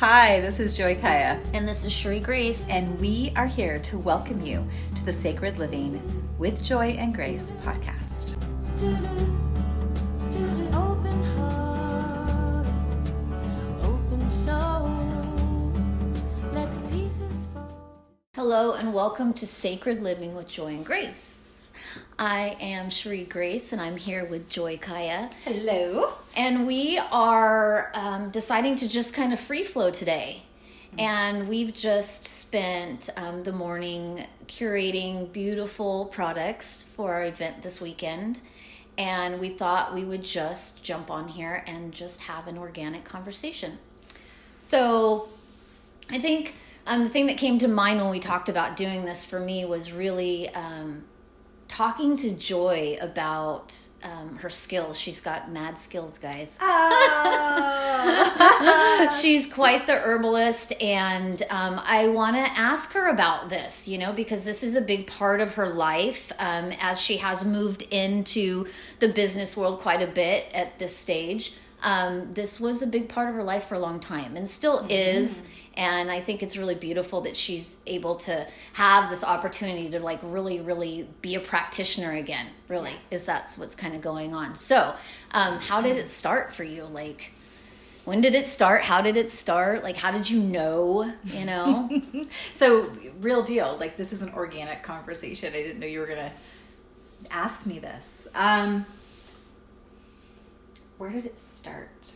Hi, this is Joy Kaya, And this is Sheree Grace. and we are here to welcome you to the Sacred Living with Joy and Grace podcast. Open heart, open soul, let the pieces fall. Hello and welcome to Sacred Living with Joy and Grace. I am Sheree Grace and I'm here with Joy Kaya. Hello. And we are um, deciding to just kind of free flow today. And we've just spent um, the morning curating beautiful products for our event this weekend. And we thought we would just jump on here and just have an organic conversation. So I think um, the thing that came to mind when we talked about doing this for me was really um, talking to Joy about um, her skills. She's got mad skills, guys. Oh. She's quite the herbalist, and um, I want to ask her about this, you know, because this is a big part of her life um, as she has moved into the business world quite a bit at this stage. Um, this was a big part of her life for a long time and still is. And I think it's really beautiful that she's able to have this opportunity to like really, really be a practitioner again. Really, is that's what's kind of going on. So, um, how did it start for you? Like, when did it start how did it start like how did you know you know so, real deal. Like, this is an organic conversation. I didn't know you were going to ask me this. Um, where did it start?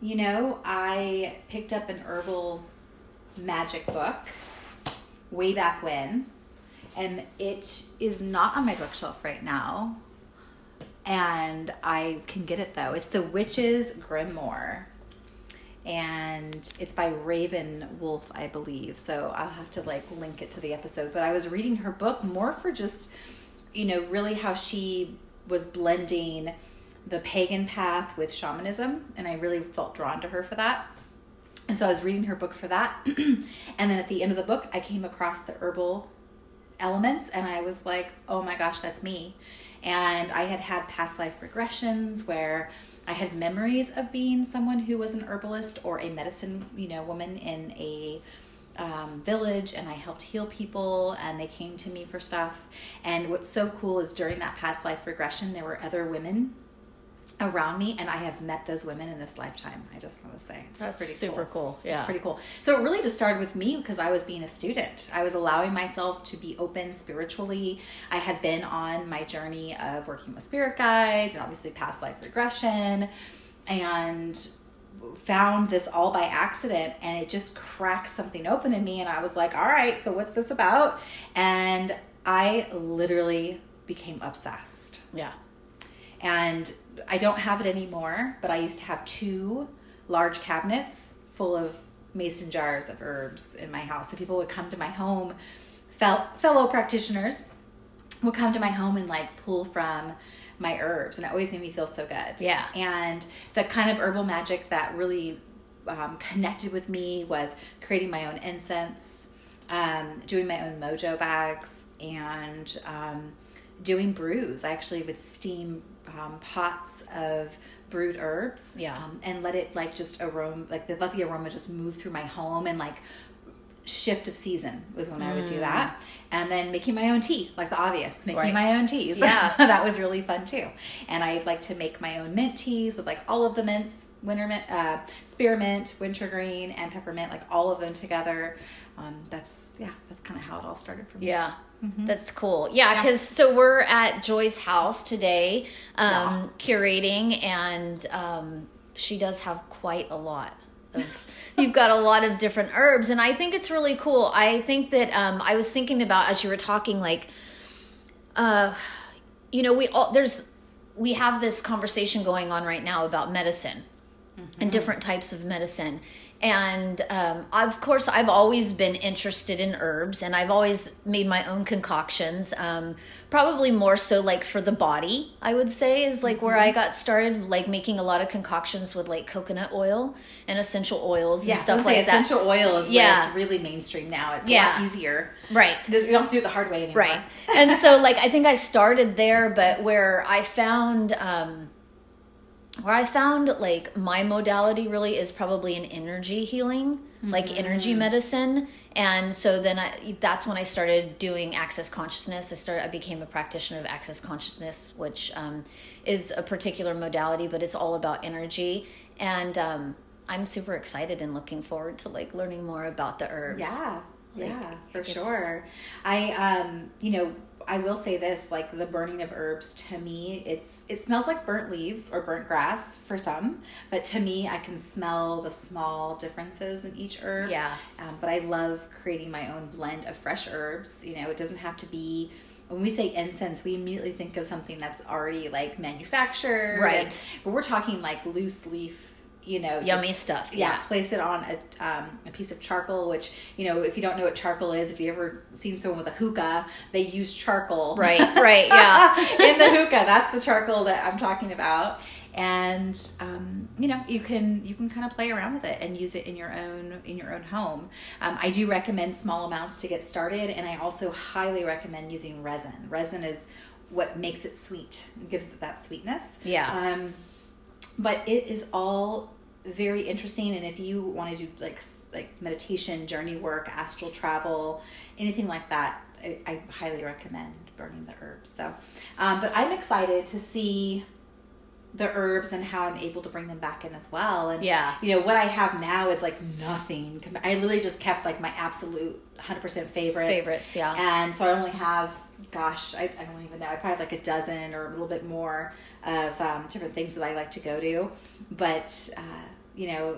You know, I picked up an herbal magic book way back when, and it is not on my bookshelf right now. And I can get it though. It's The Witch's Grimoire and it's by Raven Wolf, I believe. So I'll have to like link it to the episode. But I was reading her book more for just, you know, really how she was blending the pagan path with shamanism, and I really felt drawn to her for that. And so I was reading her book for that. and then at the end of the book, I came across the herbal elements and I was like, oh my gosh, that's me. And I had had past life regressions where I had memories of being someone who was an herbalist or a medicine, you know, woman in a um, village and I helped heal people and they came to me for stuff. And what's so cool is during that past life regression, there were other women around me and I have met those women in this lifetime. I just want to say it's That's pretty super cool. It's Yeah. pretty cool. So it really just started with me because I was being a student. I was allowing myself to be open spiritually. I had been on my journey of working with spirit guides and obviously past life regression and found this all by accident and it just cracked something open in me and I was like, "All right, so what's this about?" And I literally became obsessed yeah and I don't have it anymore, but I used to have two large cabinets full of mason jars of herbs in my house. So people would come to my home, fellow practitioners would come to my home and like pull from my herbs, and it always made me feel so good. Yeah. And the kind of herbal magic that really um, connected with me was creating my own incense, um, doing my own mojo bags, and um, doing brews. I actually would steam um, pots of brewed herbs, Yeah. um, and let it like just aroma, like let the aroma just move through my home and like shift of season was when I would do that. And then making my own tea, like the obvious, making Mm. Right. my own teas. Yeah. that was really fun too. And I like to make my own mint teas with like all of the mints, winter mint, uh, spearmint, wintergreen, and peppermint, like all of them together. Um, that's yeah, that's kind of how it all started for me. yeah that's cool. Yeah because so we're at joy's house today um curating and um she does have quite a lot of you've got a lot of different herbs and i think it's really cool. I think that um i was thinking about as you were talking like uh you know we all there's we have this conversation going on right now about medicine and different types of medicine and um, of course i've always been interested in herbs and i've always made my own concoctions um, probably more so like for the body i would say is like where i got started like making a lot of concoctions with like coconut oil and essential oils and Yeah, stuff stuff like that essential oil is Yeah. where it's really mainstream now. It's a Yeah. lot easier. right This- We don't have to do it the hard way anymore. right and so like i think i started there but where i found um where I found like my modality really is probably an energy healing, like energy medicine. And so then I, that's when I started doing access consciousness. I started, I became a practitioner of access consciousness, which um, is a particular modality, but it's all about energy. And um, I'm super excited and looking forward to like learning more about the herbs. Yeah, yeah, for sure. I, um, you know, I will say this: like the burning of herbs, to me, it's it smells like burnt leaves or burnt grass for some, but to me, I can smell the small differences in each herb. Yeah. Um, but I love creating my own blend of fresh herbs. You know, it doesn't have to be. When we say incense, we immediately think of something that's already like manufactured, Right. and- but we're talking like loose leaf. You know, Yummy just- stuff, Yeah, yeah. place it on a, um, a piece of charcoal which you know if you don't know what charcoal is if you ever seen someone with a hookah they use charcoal Right, right, yeah. in the hookah that's the charcoal that i'm talking about and um, you know you can you can kind of play around with it and use it in your own in your own home um, i do recommend small amounts to get started and i also highly recommend using resin resin is what makes it sweet it gives it that sweetness Yeah. um, but it is all very interesting and if you want to do like like meditation journey work astral travel anything like that i, I highly recommend burning the herbs so um, but i'm excited to see the herbs and how i'm able to bring them back in as well and Yeah. you know what i have now is like nothing i literally just kept like my absolute 100% favorites Favorites, yeah. and so I only have, gosh, I, I don't even know. I probably have like a dozen or a little bit more of um, different things that I like to go to. But, uh, you know,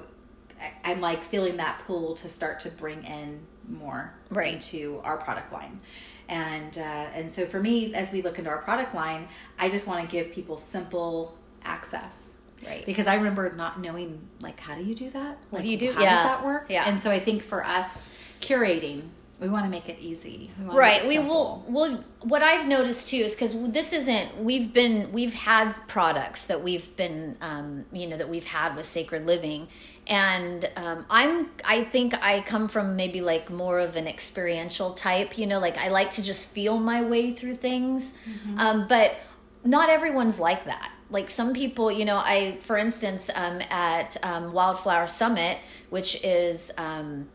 I, I'm like feeling that pull to start to bring in more Right. into our product line. And, uh, and so for me, as we look into our product line, I just want to give people simple access. Right. Because I remember not knowing, like, how do you do that? What do you do? How Yeah. does that work? Yeah. And so I think for us curating, we want to make it easy. We right it we will well what i've noticed too is because this isn't we've been we've had products that we've been um, you know that we've had with sacred living and um, i'm i think i come from maybe like more of an experiential type you know like i like to just feel my way through things um, but not everyone's like that like some people you know i for instance um, at um, wildflower summit which is um,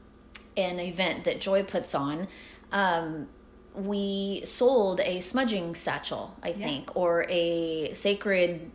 an event that Joy puts on, um, we sold a smudging satchel, I think, or a sacred.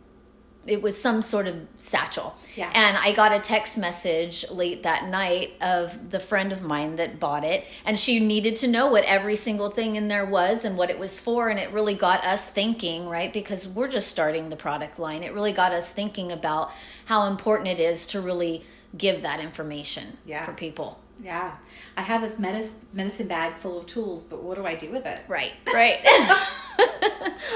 It was some sort of satchel. Yeah. And I got a text message late that night of the friend of mine that bought it. And she needed to know what every single thing in there was and what it was for. And it really got us thinking, right? Because we're just starting the product line. It really got us thinking about how important it is to really give that information for people. Yeah. I have this medicine, medicine bag full of tools, but what do I do with it? Right, right.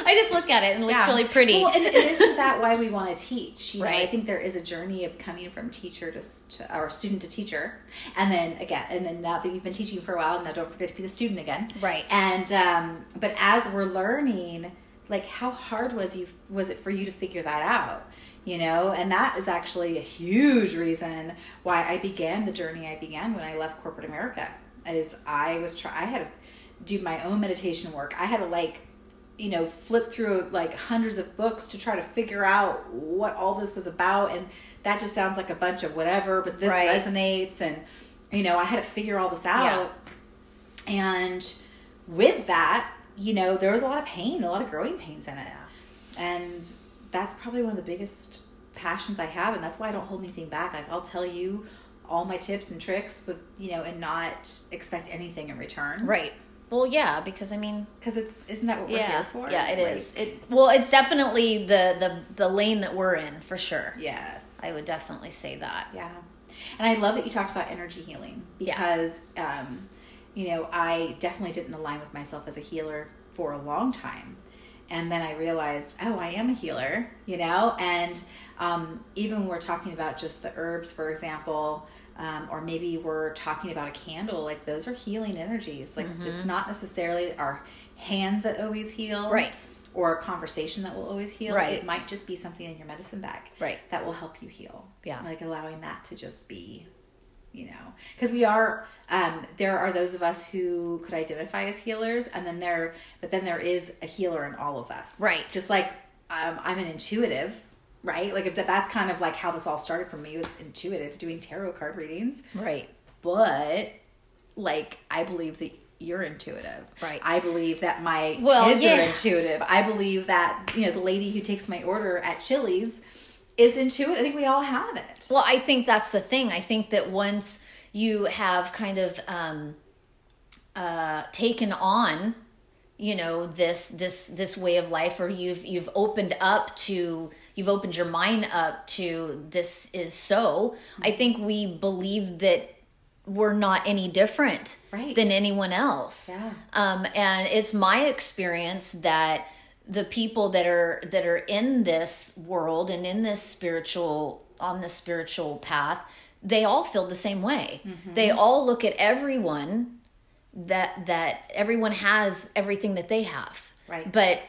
I just look at it and it looks Yeah. really pretty. Well, and, and isn't that why we want to teach? You know, I think there is a journey of coming from teacher to, to or student to teacher, and then again, and then now that you've been teaching for a while, now don't forget to be the student again. Right. And um, but as we're learning, like how hard was you was it for you to figure that out? You know, and that is actually a huge reason why I began the journey I began when I left corporate America. Is I was try I had to do my own meditation work. I had to like you know flip through like hundreds of books to try to figure out what all this was about and that just sounds like a bunch of whatever but this Right. resonates and you know i had to figure all this out and with that you know there was a lot of pain a lot of growing pains in it and that's probably one of the biggest passions i have and that's why i don't hold anything back like i'll tell you all my tips and tricks but you know and not expect anything in return right. Well, yeah, because I mean, because it's isn't that what we're yeah, here for yeah, it Like, is. It well, it's definitely the the the lane that we're in for sure. yes I would definitely say that. Yeah. And I love that you talked about energy healing Yeah. because, um, you know, I definitely didn't align with myself as a healer for a long time. And then I realized, oh, I am a healer, you know? And um, even when we're talking about just the herbs, for example, um, or maybe we're talking about a candle, like those are healing energies. Like it's not necessarily our hands that always heal. Right. Or a conversation that will always heal. Right. It might just be something in your medicine bag Right. that will help you heal. Yeah. Like allowing that to just be, you know, because we are, um, there are those of us who could identify as healers, and then there, but then there is a healer in all of us. Right. Just like um, I'm an intuitive, right? Like if that's kind of like how this all started for me was intuitive doing tarot card readings. Right. But like I believe that you're intuitive. Right. I believe that my Well, kids are intuitive. I believe that, you know, the lady who takes my order at Chili's is intuitive. I think we all have it. Well, I think that's the thing. I think that once you have kind of um, uh, taken on, you know, this this this way of life, or you've you've opened up to you've opened your mind up to this is so. I think we believe that we're not any different Right. than anyone else. Yeah. Um, and it's my experience that the people that are that are in this world and in this spiritual on the spiritual path, they all feel the same way. They all look at everyone that that everyone has everything that they have. Right. But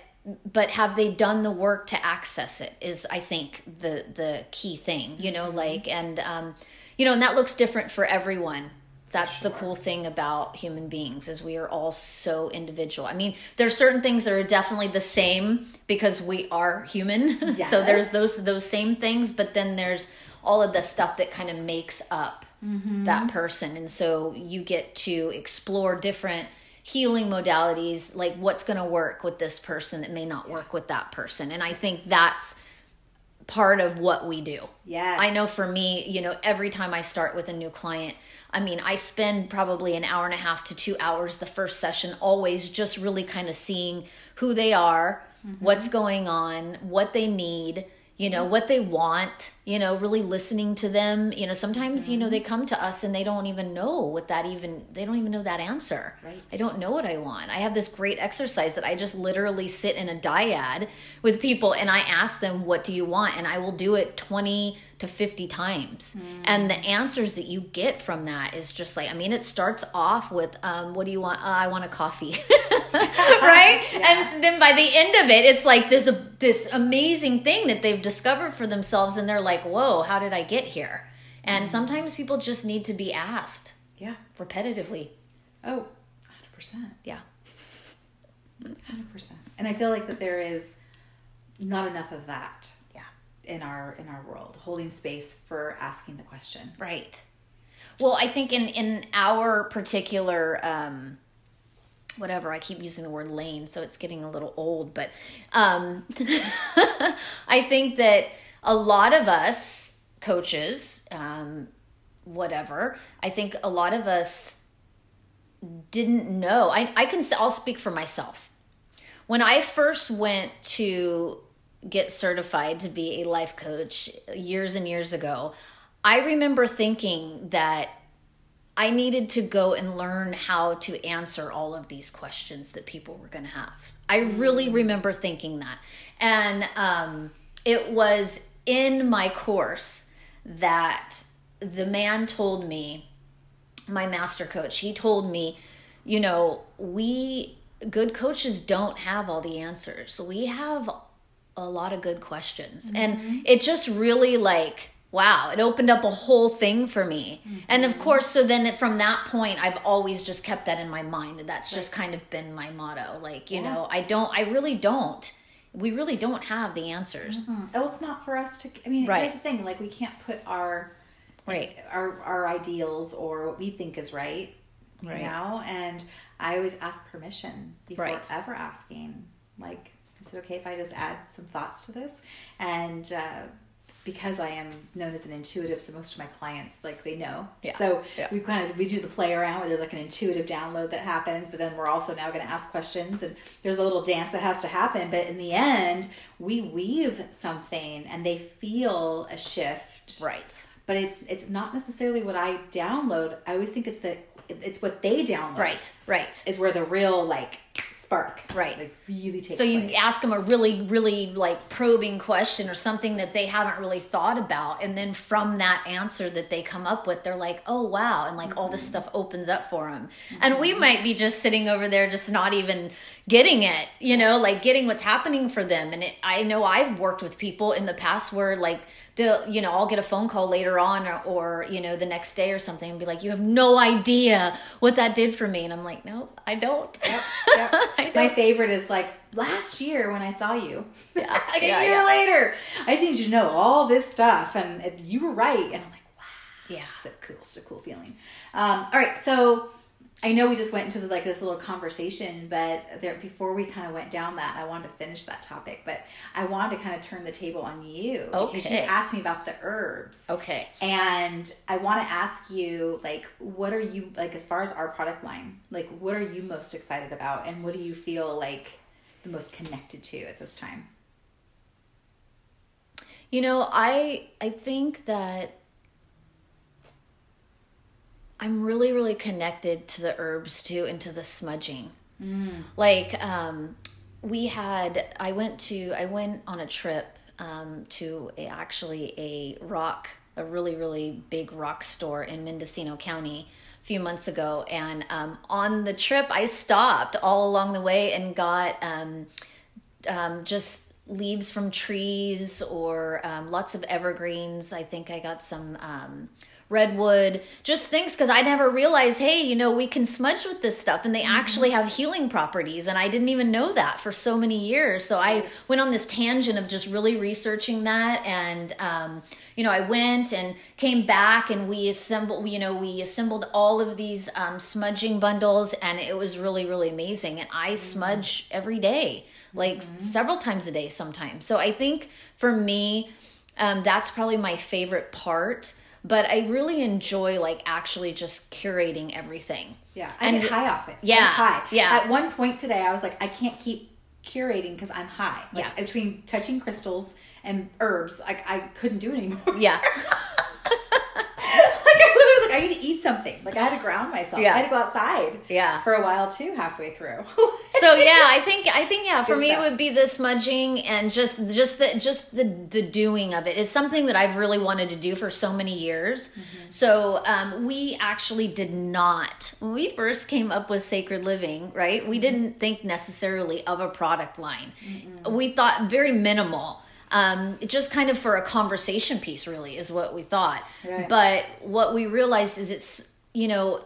but have they done the work to access it is i think the the key thing you know like and um you know and that looks different for everyone that's the cool thing about human beings is we are all so individual. I mean there's certain things that are definitely the same because we are human. So there's those those same things but then there's all of the stuff that kind of makes up mm-hmm. that person. And so you get to explore different healing modalities like what's going to work with this person that may not work with that person. And i think that's part of what we do. Yes. i know for me you know every time i start with a new client i mean i spend probably an hour and a half to two hours the first session always just really kind of seeing who they are mm-hmm. what's going on what they need you know what they want you know really listening to them. You know sometimes you know they come to us and they don't even know what that even they don't even know that answer. Right. i don't know what i want. I have this great exercise that i just literally sit in a dyad with people and i ask them what do you want? And i will do it 20 to 50 times. And the answers that you get from that is just like i mean it starts off with um, what do you want? Uh, i want a coffee. Right? And then by the end of it it's like there's a this amazing thing that they've discovered for themselves and they're like whoa how did i get here and sometimes people just need to be asked Yeah. repetitively Oh, 100%. yeah 100%. And I feel like that there is not enough of that yeah in our in our world, holding space for asking the question. Right. Well, I think in in our particular um whatever, I keep using the word lane, so it's getting a little old, but um I think that a lot of us coaches um whatever, I think a lot of us didn't know. I I can I'll speak for myself. When I first went to get certified to be a life coach years and years ago, I remember thinking that I needed to go and learn how to answer all of these questions that people were going to have. I really remember thinking that. And um, it was in my course that the man told me, my master coach, he told me, you know, we good coaches don't have all the answers. We have a lot of good questions. And it just really like wow, it opened up a whole thing for me. And of course, so then from that point I've always just kept that in my mind. And that's just kind of been my motto. Like, you know, I don't I really don't. We really don't have the answers. Oh, it's not for us to. I mean, Right. here's the thing: like we can't put our Right. our our ideals or what we think is right, Right. now. And I always ask permission before Right. ever asking. Like, is it okay if I just add some thoughts to this? And uh, because I am known as an intuitive, so most of my clients like they know. Yeah. So Yeah. we kind of we do the play around where there's like an intuitive download that happens, but then we're also now going to ask questions, and there's a little dance that has to happen. But in the end, we weave something, and they feel a shift Right. but it's it's not necessarily what I download. I always think it's the it's what they download. Right. Right. Is where the real like spark Right. like really takes So you place. ask them a really, really like probing question or something that they haven't really thought about, and then from that answer that they come up with, they're like, "Oh wow!" and like all this mm-hmm. stuff opens up for them. And we mm-hmm. might be just sitting over there, just not even getting it, you know, like getting what's happening for them. And it, I know I've worked with people in the past where like they'll you know i'll get a phone call later on or, or you know the next day or something and be like you have no idea what that did for me and i'm like no i don't Yep. I My don't. favorite is like last year when I saw you. Yeah. like a Yeah, year yeah. later. I just need you to know all this stuff, and you were right. And I'm like, wow, yeah so cool. It's a cool feeling. Um, all right, so I know we just went into like this little conversation, but there before we kind of went down that, I wanted to finish that topic, but I wanted to kind of turn the table on you because you Okay. asked me about the herbs. okay And I want to ask you, like, what are you like as far as our product line? Like, what are you most excited about, and what do you feel like the most connected to at this time? You know, I I think that I'm really really connected to the herbs too and to the smudging. Like um we had I went to I went on a trip um to a, actually a rock a really really big rock store in Mendocino County a few months ago and um on the trip I stopped all along the way and got um um, just leaves from trees or um, lots of evergreens. I think I got some um, redwood, just things because I never realized, hey, you know, we can smudge with this stuff and they actually have healing properties. And I didn't even know that for so many years. So I went on this tangent of just really researching that. And, um, you know, I went and came back and we assembled, you know, we assembled all of these um, smudging bundles and it was really, really amazing. And I smudge every day like several times a day sometimes. So I think for me, um, that's probably my favorite part. But I really enjoy like actually just curating everything. Yeah, I And- get high off it. Yeah, I'm high. yeah. At one point today, I was like, I can't keep curating because I'm high. Like, Yeah. Between touching crystals and herbs, like I couldn't do it anymore. Yeah. I literally was like, I need to eat something. Like I had to ground myself. Yeah. I had to go outside. Yeah. For a while too, halfway through. so yeah, I think I think yeah, for Good me stuff. it would be the smudging and just just the just the the doing of it. It's something that I've really wanted to do for so many years. Mm-hmm. So um, we actually did not when we first came up with Sacred Living, right? Mm-hmm. We didn't think necessarily of a product line. We thought very minimal. Um, just kind of for a conversation piece, really, is what we thought. Right. But what we realized is it's you know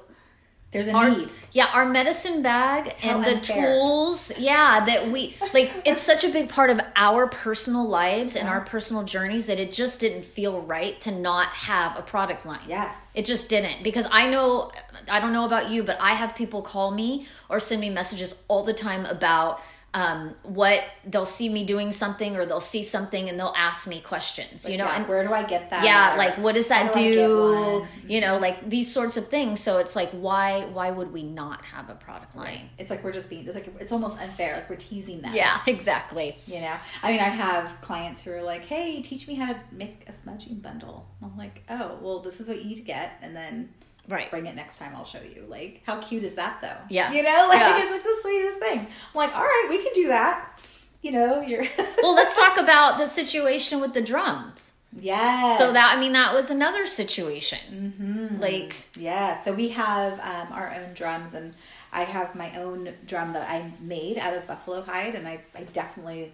There's a our, need. yeah our medicine bag How and the unfair. tools yeah that we like it's such a big part of our personal lives and our personal journeys that it just didn't feel right to not have a product line Yes. it just didn't because i know i don't know about you but i have people call me or send me messages all the time about um, what they'll see me doing something or they'll see something and they'll ask me questions you know yeah, and where do I get that? yeah Or like what does that do do you know like these sorts of things so it's like why why would we not have a product line It's like we're just being. It's like it's almost unfair. Like we're teasing them. yeah exactly You know, I mean, I have clients who are like, "Hey, teach me how to make a smudging bundle." I'm like, "Oh, well, this is what you need to get, and then right bring it next time. I'll show you." Like, how cute is that, though? Yeah. you know, like Yeah. it's like the sweetest thing. I'm like, "All right, we can do that." You know, you're well let's talk about the situation with the drums yes. so that i mean that was another situation mm-hmm. like Yeah, so we have um, our own drums, and I have my own drum that I made out of buffalo hide, and I, I definitely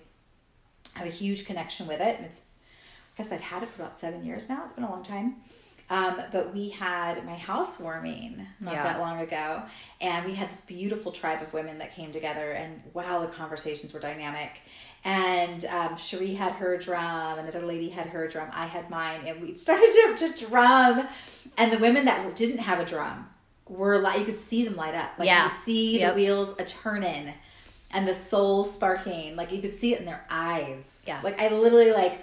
have a huge connection with it. And it's, I guess I've had it for about seven years now. It's been a long time. Um, but we had my housewarming not Yeah. that long ago, and we had this beautiful tribe of women that came together, and wow, the conversations were dynamic. And um, Sheree had her drum, and another lady had her drum, I had mine, and we started to, to drum. And the women that didn't have a drum were like, you could see them light up. Like Yeah. you see Yep. the wheels a turning and the soul sparking. Like you could see it in their eyes. Yeah. Like I literally like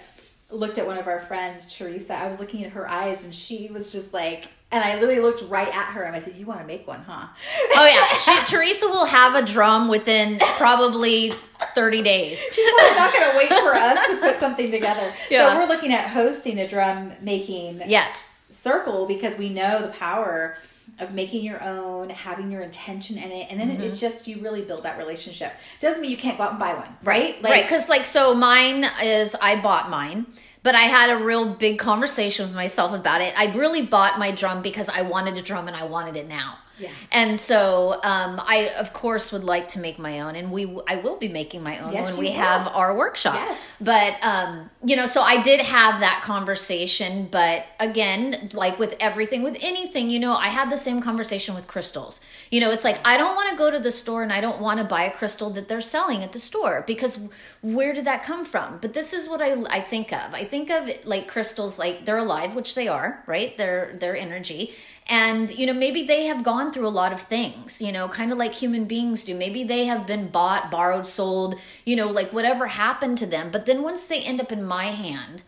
looked at one of our friends, Teresa. I was looking at her eyes and she was just like, and I literally looked right at her and I said, "You want to make one, huh?" oh yeah she, teresa will have a drum within probably 30 days She's probably not going to wait for us to put something together. Yeah. So we're looking at hosting a drum making yes circle because we know the power of making your own, having your intention in it, and then Mm-hmm. it, it just you really build that relationship. Doesn't mean you can't go out and buy one, right? right because like so mine is i bought mine but i had a real big conversation with myself about it i really bought my drum because i wanted a drum and i wanted it now Yeah. And so um, I, of course, would like to make my own, and we I will be making my own Yes, when we will. have our workshop. Yes. But um, you know, so I did have that conversation, but again, like with everything, with anything, you know, I had the same conversation with crystals. You know, it's like I don't want to go to the store and I don't want to buy a crystal that they're selling at the store because where did that come from? But this is what I I think of. I think of like crystals like they're alive, which they are, right? They're they're energy. And you know, maybe they have gone through a lot of things, you know, kind of like human beings do. Maybe they have been bought, borrowed, sold, you know, like whatever happened to them. But then once they end up in my hand,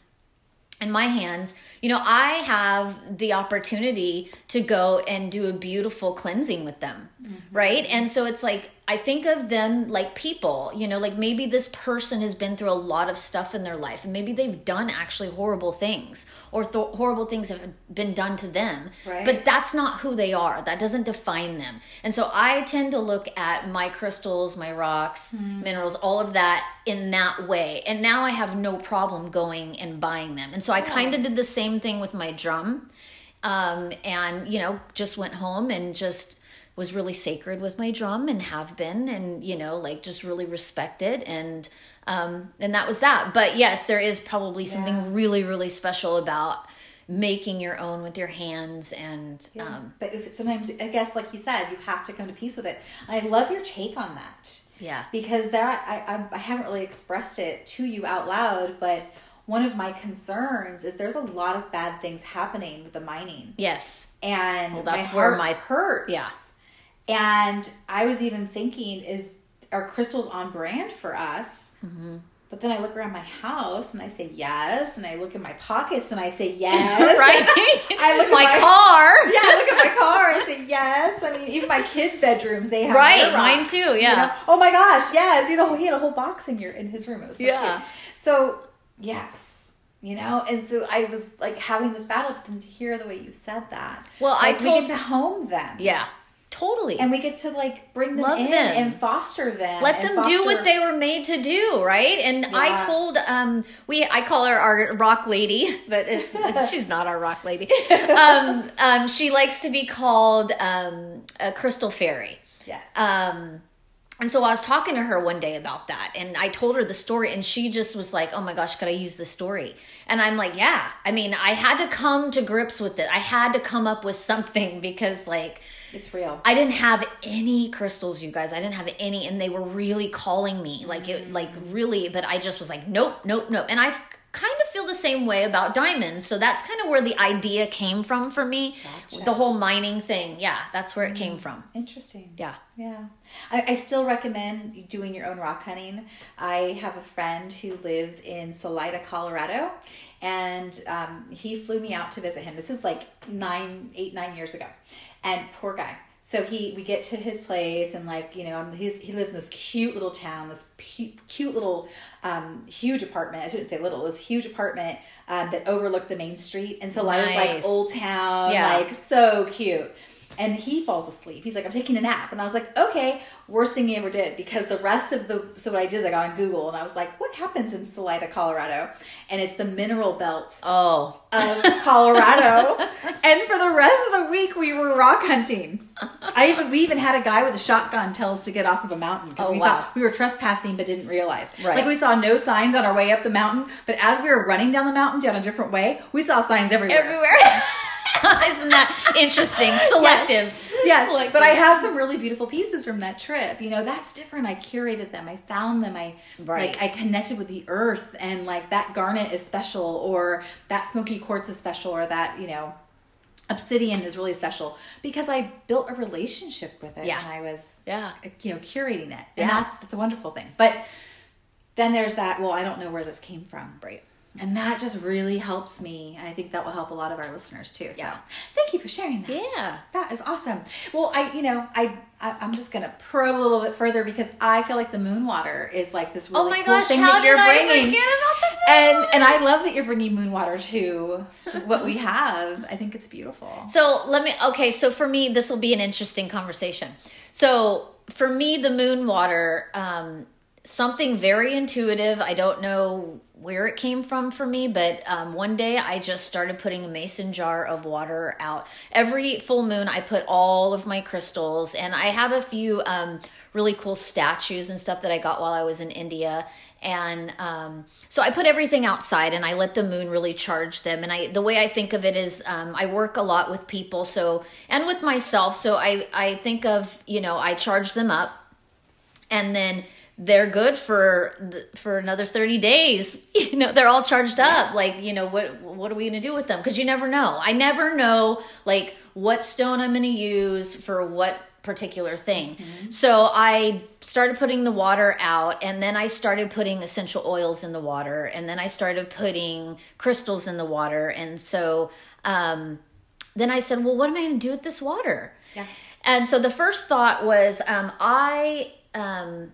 in my hands, you know, I have the opportunity to go and do a beautiful cleansing with them, mm-hmm. right? And so it's like, I think of them like people, you know, like maybe this person has been through a lot of stuff in their life and maybe they've done actually horrible things or th- horrible things have been done to them. Right. But that's not who they are. That doesn't define them. And so I tend to look at my crystals, my rocks, minerals, all of that in that way. And now I have no problem going and buying them. And so I kind of did the same thing with my drum. Um, and, you know, just went home and just was really sacred with my drum and have been and you know like just really respected and um and that was that but yes there is probably something Yeah. really really special about making your own with your hands and um but if sometimes I guess like you said, you have to come to peace with it. I love your take on that. Yeah. Because that I I, I haven't really expressed it to you out loud, but one of my concerns is there's a lot of bad things happening with the mining, yes and Well, that's my where my- hurts. yeah. And I was even thinking, is are crystals on brand for us? Mm-hmm. But then I look around my house and I say yes, and I look in my pockets and I say yes, right I look at my, my- car yeah, I look at my car. I say yes. I mean, even my kids' bedrooms they have Right, mine too, you yeah. know? Oh my gosh, yes. You know, he had a whole box in your in his room. It was so Yeah. cute. So yes, you know, and so I was like having this battle, but then to hear the way you said that, Well, I like, we get to home them, yeah totally and we get to like bring them Love in them. and foster them. let them do what they were made to do right and i told um we i call her our rock lady but she's not our rock lady um um she likes to be called um a crystal fairy Yes. um and so I was talking to her one day about that, and I told her the story, and she just was like, "Oh my gosh, could I use this story?" And I'm like, "Yeah." I mean, I had to come to grips with it. I had to come up with something because, like, it's real. I didn't have any crystals, you guys. I didn't have any, and they were really calling me, like it, like mm. really. But I just was like, nope, nope, nope. And I kind of feel the same way about diamonds. So that's kind of where the idea came from for me. Gotcha. The whole mining thing, yeah, that's where it mm. came from. Interesting. Yeah. Yeah. I, I still recommend doing your own rock hunting. I have a friend who lives in Salida, Colorado, and um, he flew me out to visit him. This is like nine, eight, nine years ago. And poor guy. So he, we get to his place and like, you know, he's, he lives in this cute little town, this pu- cute little, um, huge apartment. I shouldn't say little, this huge apartment, um, that overlooked the main street. And so Nice. I was like old town, Yeah. like so cute. And he falls asleep. He's like, I'm taking a nap. And I was like, okay, worst thing he ever did. Because the rest of the, so what I did is I got on Google and I was like, what happens in Salida, Colorado? And it's the mineral belt Oh, of Colorado. and for the rest of the week, we were rock hunting. I even, we even had a guy with a shotgun tell us to get off of a mountain because Oh, we wow. thought we were trespassing but didn't realize. Right. Like we saw no signs on our way up the mountain, but as we were running down the mountain down a different way, we saw signs everywhere. everywhere. Isn't that interesting? Selective. Yes, Selective. but I have some really beautiful pieces from that trip. You know, that's different. I curated them. I found them. I Right. like I connected with the earth and like that garnet is special or that smoky quartz is special or that, you know, obsidian is really special because I built a relationship with it Yeah. and I was Yeah. you know, curating it. Yeah. And that's that's a wonderful thing. But then there's that, well, I don't know where this came from. Right. And that just really helps me. And I think that will help a lot of our listeners too. So Yeah. thank you for sharing that. Yeah. That is awesome. Well, I, you know, I, I I'm just gonna probe a little bit further because I feel like the moon water is like this really Oh my cool gosh, thing how that you're I bringing. forget about the moon and and I love that you're bringing moon water to what we have. I think it's beautiful. So let me. Okay, so for me, this will be an interesting conversation. So for me, the moon water, um, something very intuitive. I don't know where it came from for me, but um, one day I just started putting a mason jar of water out. Every full moon, I put all of my crystals, and I have a few um, really cool statues and stuff that I got while I was in India. And um, so I put everything outside, and I let the moon really charge them. And I, the way I think of it is, um, I work a lot with people, so and with myself. So I, I think of, you know, I charge them up, and then they're good for for another 30 days. You know they're all charged up. Like you know what what are we going to do with them? Because you never know. I never know like what stone i'm going to use for what particular thing. So i started putting the water out and then i started putting essential oils in the water and then i started putting crystals in the water. And so um then i said well what am i going to do with this water? Yeah. and so the first thought was um i um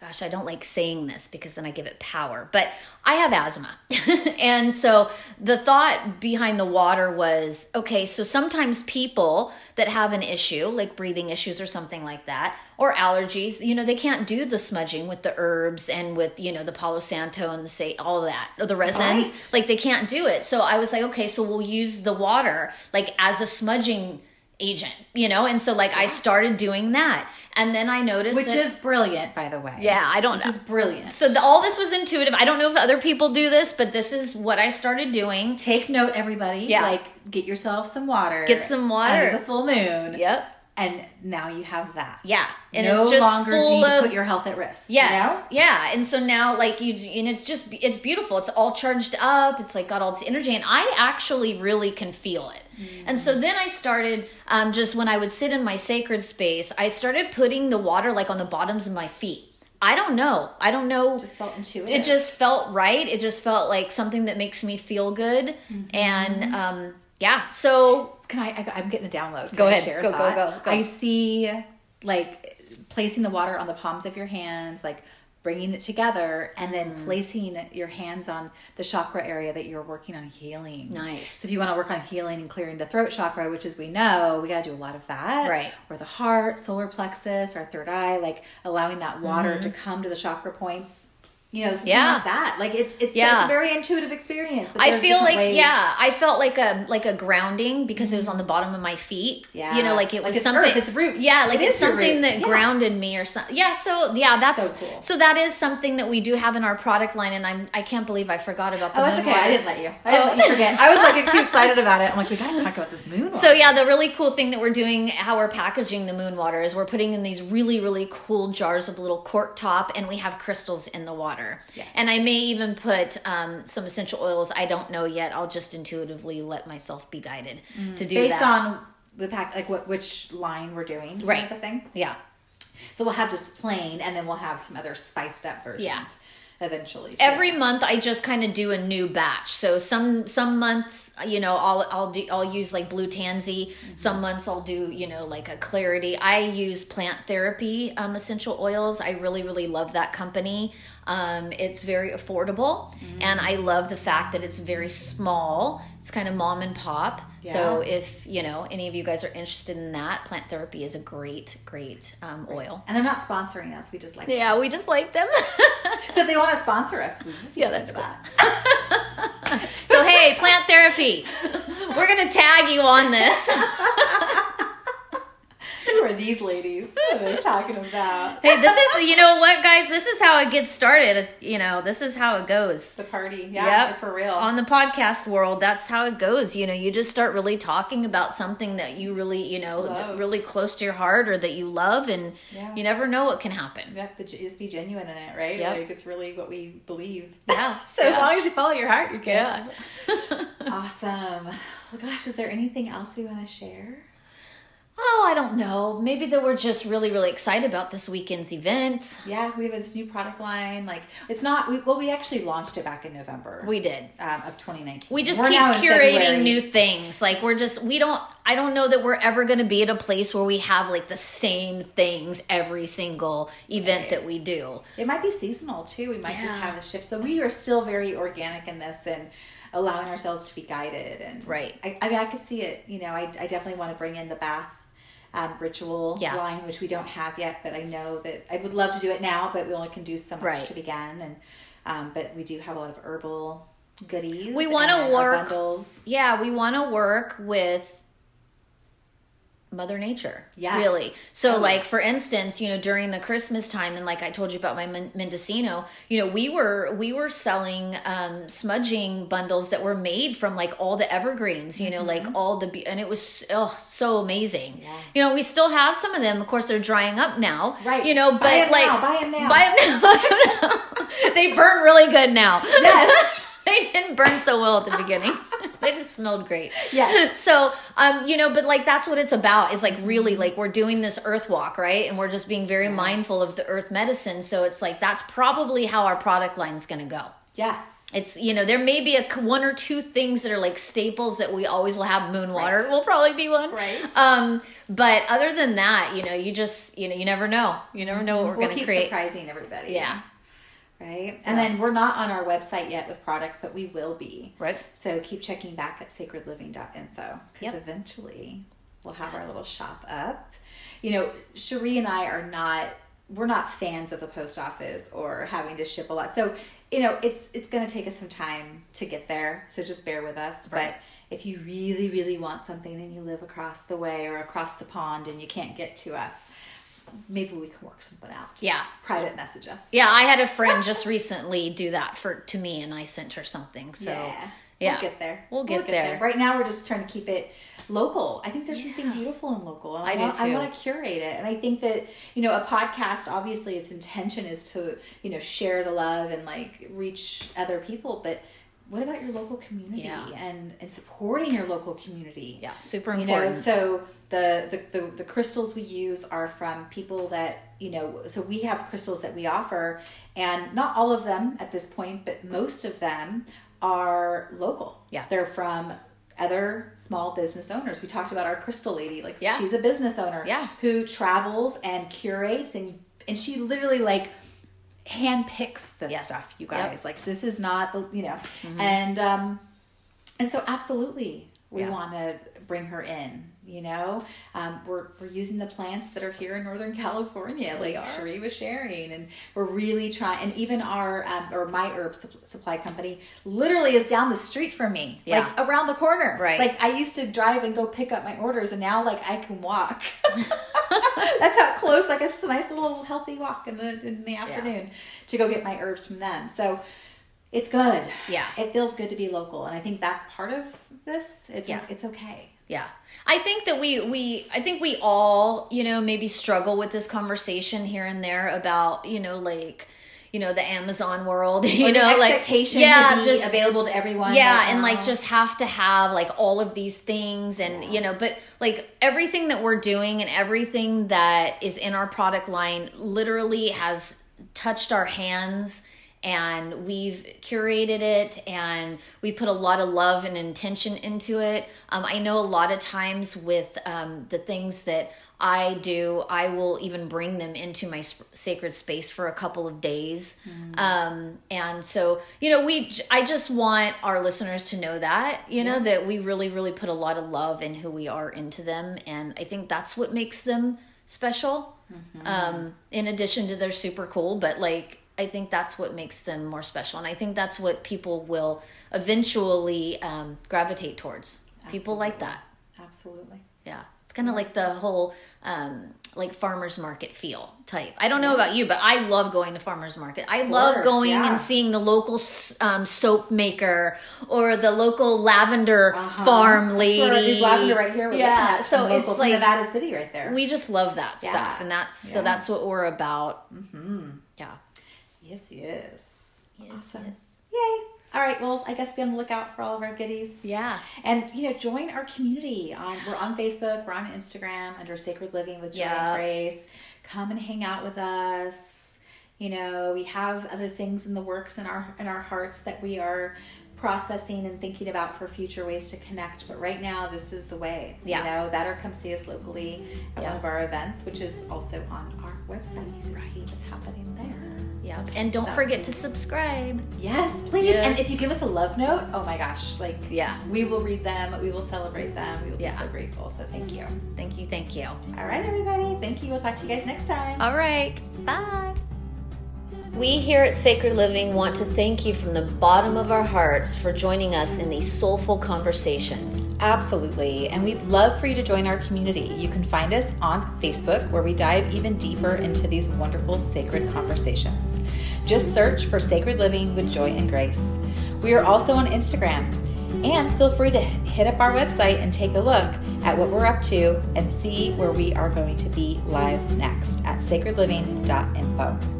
gosh, I don't like saying this because then I give it power, but I have asthma. and so the thought behind the water was okay, so sometimes people that have an issue, like breathing issues or something like that, or allergies, you know, they can't do the smudging with the herbs and with, you know, the Palo Santo and the say all of that, or the resins. Right. Like they can't do it. So I was like, okay, so we'll use the water like as a smudging agent, you know? And so like I started doing that. And then I noticed Which that- is brilliant, by the way. Yeah, I don't Which know. is brilliant. so the, all this was intuitive. I don't know if other people do this, but this is what I started doing. take note, everybody. Yeah. Like, get yourself some water. Get some water. under the full moon. Yep. And now you have that. Yeah. And no it's just longer do full you of- put your health at risk. Yes. Yeah. And so now, like you, and it's just, it's beautiful. It's all charged up. It's like got all this energy, and I actually really can feel it. And so then I started, um, just when I would sit in my sacred space, I started putting the water like on the bottoms of my feet. I don't know. I don't know. Know? Just felt intuitive. it just felt right. It just felt like something that makes me feel good. And um, yeah, so Can I, I? I'm getting a download. Can Go I ahead. Share Go, go, go, go. I see, like, placing the water on the palms of your hands, like bringing it together, and then Mm. placing your hands on the chakra area that you're working on healing. Nice. So if you want to work on healing and clearing the throat chakra, which as we know, we got to do a lot of that. Right. Or the heart, solar plexus, our third eye, like allowing that water Mm-hmm. to come to the chakra points. You know, something Yeah. like that. Like it's it's, Yeah. it's a very intuitive experience. I feel like ways. yeah, I felt like a like a grounding because it was mm-hmm. on the bottom of my feet. Yeah. you know, like it Like was it's something. earth, it's root. Yeah, like It it's something that Yeah. grounded me or something. Yeah, so yeah, that's So cool. so that is something that we do have in our product line, and I'm I can't believe I forgot about the Oh, that's moon okay. I water. didn't let you. I didn't Oh. let you forget. I was like too excited about it. I'm like, we got to talk about this moon. So yeah, the really cool thing that we're doing, how we're packaging the moon water, is we're putting in these really really cool jars with a little cork top, and we have crystals in the water. Yes. And I may even put um, some essential oils. I don't know yet. I'll just intuitively let myself be guided to do based that. on the pack, like what which line we're doing, kind Right. of The thing. yeah. So we'll have just plain, and then we'll have some other spiced up versions. Yeah. Eventually. too. Every month I just kind of do a new batch. So some some months, you know, I'll I'll do I'll use like blue tansy. Some months I'll do, you know, like a clarity. I use plant therapy um, essential oils. I really really love that company. Um, it's very affordable, and I love the fact that it's very small. It's kind of mom and pop. So if you know any of you guys are interested in that, plant therapy is a great great um, oil. and they're not sponsoring us. We just like. Yeah, we just like them. So if they want to sponsor us, we Yeah, that's cool. So hey, plant therapy, we're gonna tag you on this. Who are these ladies? What are they talking about? Hey, this is you know what, guys? This is how it gets started. You know, this is how it goes. The party. Yeah, Yep. for real. On the podcast world, that's how it goes. You know, you just start really talking about something that you really, you know, really close to your heart or that you love, and Yeah. you never know what can happen. you have to just be genuine in it, right? Yep. Like it's really what we believe. Yeah. so as long as you follow your heart, you're good. Yeah. Awesome. Well, gosh, is there anything else we want to share? Oh, I don't know. Maybe that we're just really, really excited about this weekend's event. Yeah, we have this new product line. Like it's not. We, well, we actually launched it back in November. We did. um, of 2019. We just We're keep curating new things. Like we're just we don't I don't know that we're ever going to be at a place where we have like the same things every single event Right. that we do. It might be seasonal too. We might just have a shift. So we are still very organic in this and allowing ourselves to be guided. And Right. I, I mean, I could see it. You know, I, I definitely want to bring in the bath um, ritual Yeah. line, which we don't have yet, but I know that I would love to do it now, but we only can do so much Right. to begin. And um, but we do have a lot of herbal goodies. We wanna work- bundles. Yeah, we want to work with Mother Nature. yeah Really. So, Oh, like, yes. for instance, you know, during the Christmas time, and like I told you about my Mendocino, you know, we were we were selling um, smudging bundles that were made from like all the evergreens, you know, like all the and it was oh so amazing. Mm-hmm. Yeah. You know, we still have some of them. Of course, they're drying up now. Right. You know, but Buy like now, buy 'em now. Buy 'em now. they burn really good now. Yes. they didn't burn so well at the beginning. They just smelled great. Yes. So, um, you know, but like that's what it's about is like really like we're doing this earth walk, right? And we're just being very mindful of the earth medicine. So it's like that's probably how our product line's going to go. Yes. It's you know there may be a one or two things that are like staples that we always will have. Moon water will probably be one, Right. Um, but other than that, you know, you just you know you never know. You never know what we're we'll going to create. surprising everybody. Yeah, Right. And then we're not on our website yet with product, but we will be. Right. So keep checking back at sacredliving.info because Yep. eventually we'll have our little shop up. You know, Sheree and I are not we're not fans of the post office or having to ship a lot. So, you know, it's it's going to take us some time to get there. So just bear with us. Right. But if you really really want something and you live across the way or across the pond and you can't get to us, maybe we can work something out. Just Yeah. Private message us. yeah. I had a friend just recently do that for to me, and I sent her something. So yeah. yeah. We'll get there. We'll get there. Right now, we're just trying to keep it local. I think there's something beautiful in local. And I do want, I too. want to curate it. And I think that, you know, a podcast, obviously, its intention is to, you know, share the love and like reach other people. But what about your local community Yeah. and, and supporting your local community? yeah, super You important. know, so the, the, the, the crystals we use are from people that, you know, so we have crystals that we offer, and not all of them at this point, but most of them are local. Yeah. They're from other small business owners. We talked about our crystal lady, like Yeah. she's a business owner Yeah. who travels and curates and and she literally like hand picks this Yes. stuff, you Yep. guys. Like this is not the you know. And um and so absolutely we Yeah. want to bring her in you know um, we're, we're using the plants that are here in northern california like. Sheree was sharing and we're really trying and even our um, or my herb sup- supply company literally is down the street from me Yeah. like around the corner Right. like i used to drive and go pick up my orders and now like i can walk that's how close like it's just a nice little healthy walk in the in the afternoon to go get my herbs from them so it's good Yeah. it feels good to be local and i think that's part of this it's Yeah. it's okay Yeah. I think that we we I think we all, you know, maybe struggle with this conversation here and there about, you know, like you know the Amazon world, you know, like expectation yeah, to be just available to everyone yeah, right and like uh-huh. just have to have like all of these things, and you know, but like everything that we're doing and everything that is in our product line literally has touched our hands and we've curated it and we put a lot of love and intention into it. Um, I know a lot of times with um, the things that I do, I will even bring them into my sp- sacred space for a couple of days. Um, and so, you know, we, I just want our listeners to know that, you know, that we really, really put a lot of love in who we are into them. And I think that's what makes them special. Um, in addition to they're super cool, but like, I think that's what makes them more special. And I think that's what people will eventually um, gravitate towards. People like that. absolutely Yeah. It's kind of like the whole um, like farmers market feel type. I don't know about you, but I love going to farmers market. I love going yeah. and seeing the local um, soap maker or the local lavender Uh-huh. farm lady. where these lavender right here yeah, so local it's from like nevada city right there we just love that Yeah. stuff, and that's so that's what we're about. Mm-hmm. Yeah. Yes yes Yes, awesome yes. yay all right well i guess be on the lookout for all of our goodies Yeah. And you know, join our community. On we're on Facebook, we're on Instagram under Sacred Living with Joy Yeah. and Grace. Come and hang out with us. You know, we have other things in the works in our in our hearts that we are processing and thinking about for future ways to connect. But right now, this is the way. Yeah. You know, that or come see us locally at Yeah. one of our events, which is also on our website. You can see what's happening there. Yeah. And don't So- forget to subscribe. Yes, please. Yeah. And if you give us a love note, oh my gosh, like Yeah. we will read them, we will celebrate them, we will Yeah. be so grateful. So thank you. Thank you. Thank you. All right, everybody. Thank you. We'll talk to you guys next time. All right. Bye. We here at Sacred Living want to thank you from the bottom of our hearts for joining us in these soulful conversations. Absolutely. And we'd love for you to join our community. You can find us on Facebook where we dive even deeper into these wonderful sacred conversations. Just search for Sacred Living with Joy and Grace. We are also on Instagram. And feel free to hit up our website and take a look at what we're up to and see where we are going to be live next at sacredliving.info.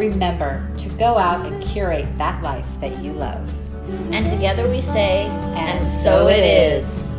Remember to go out and curate that life that you love. And together we say, and so it is.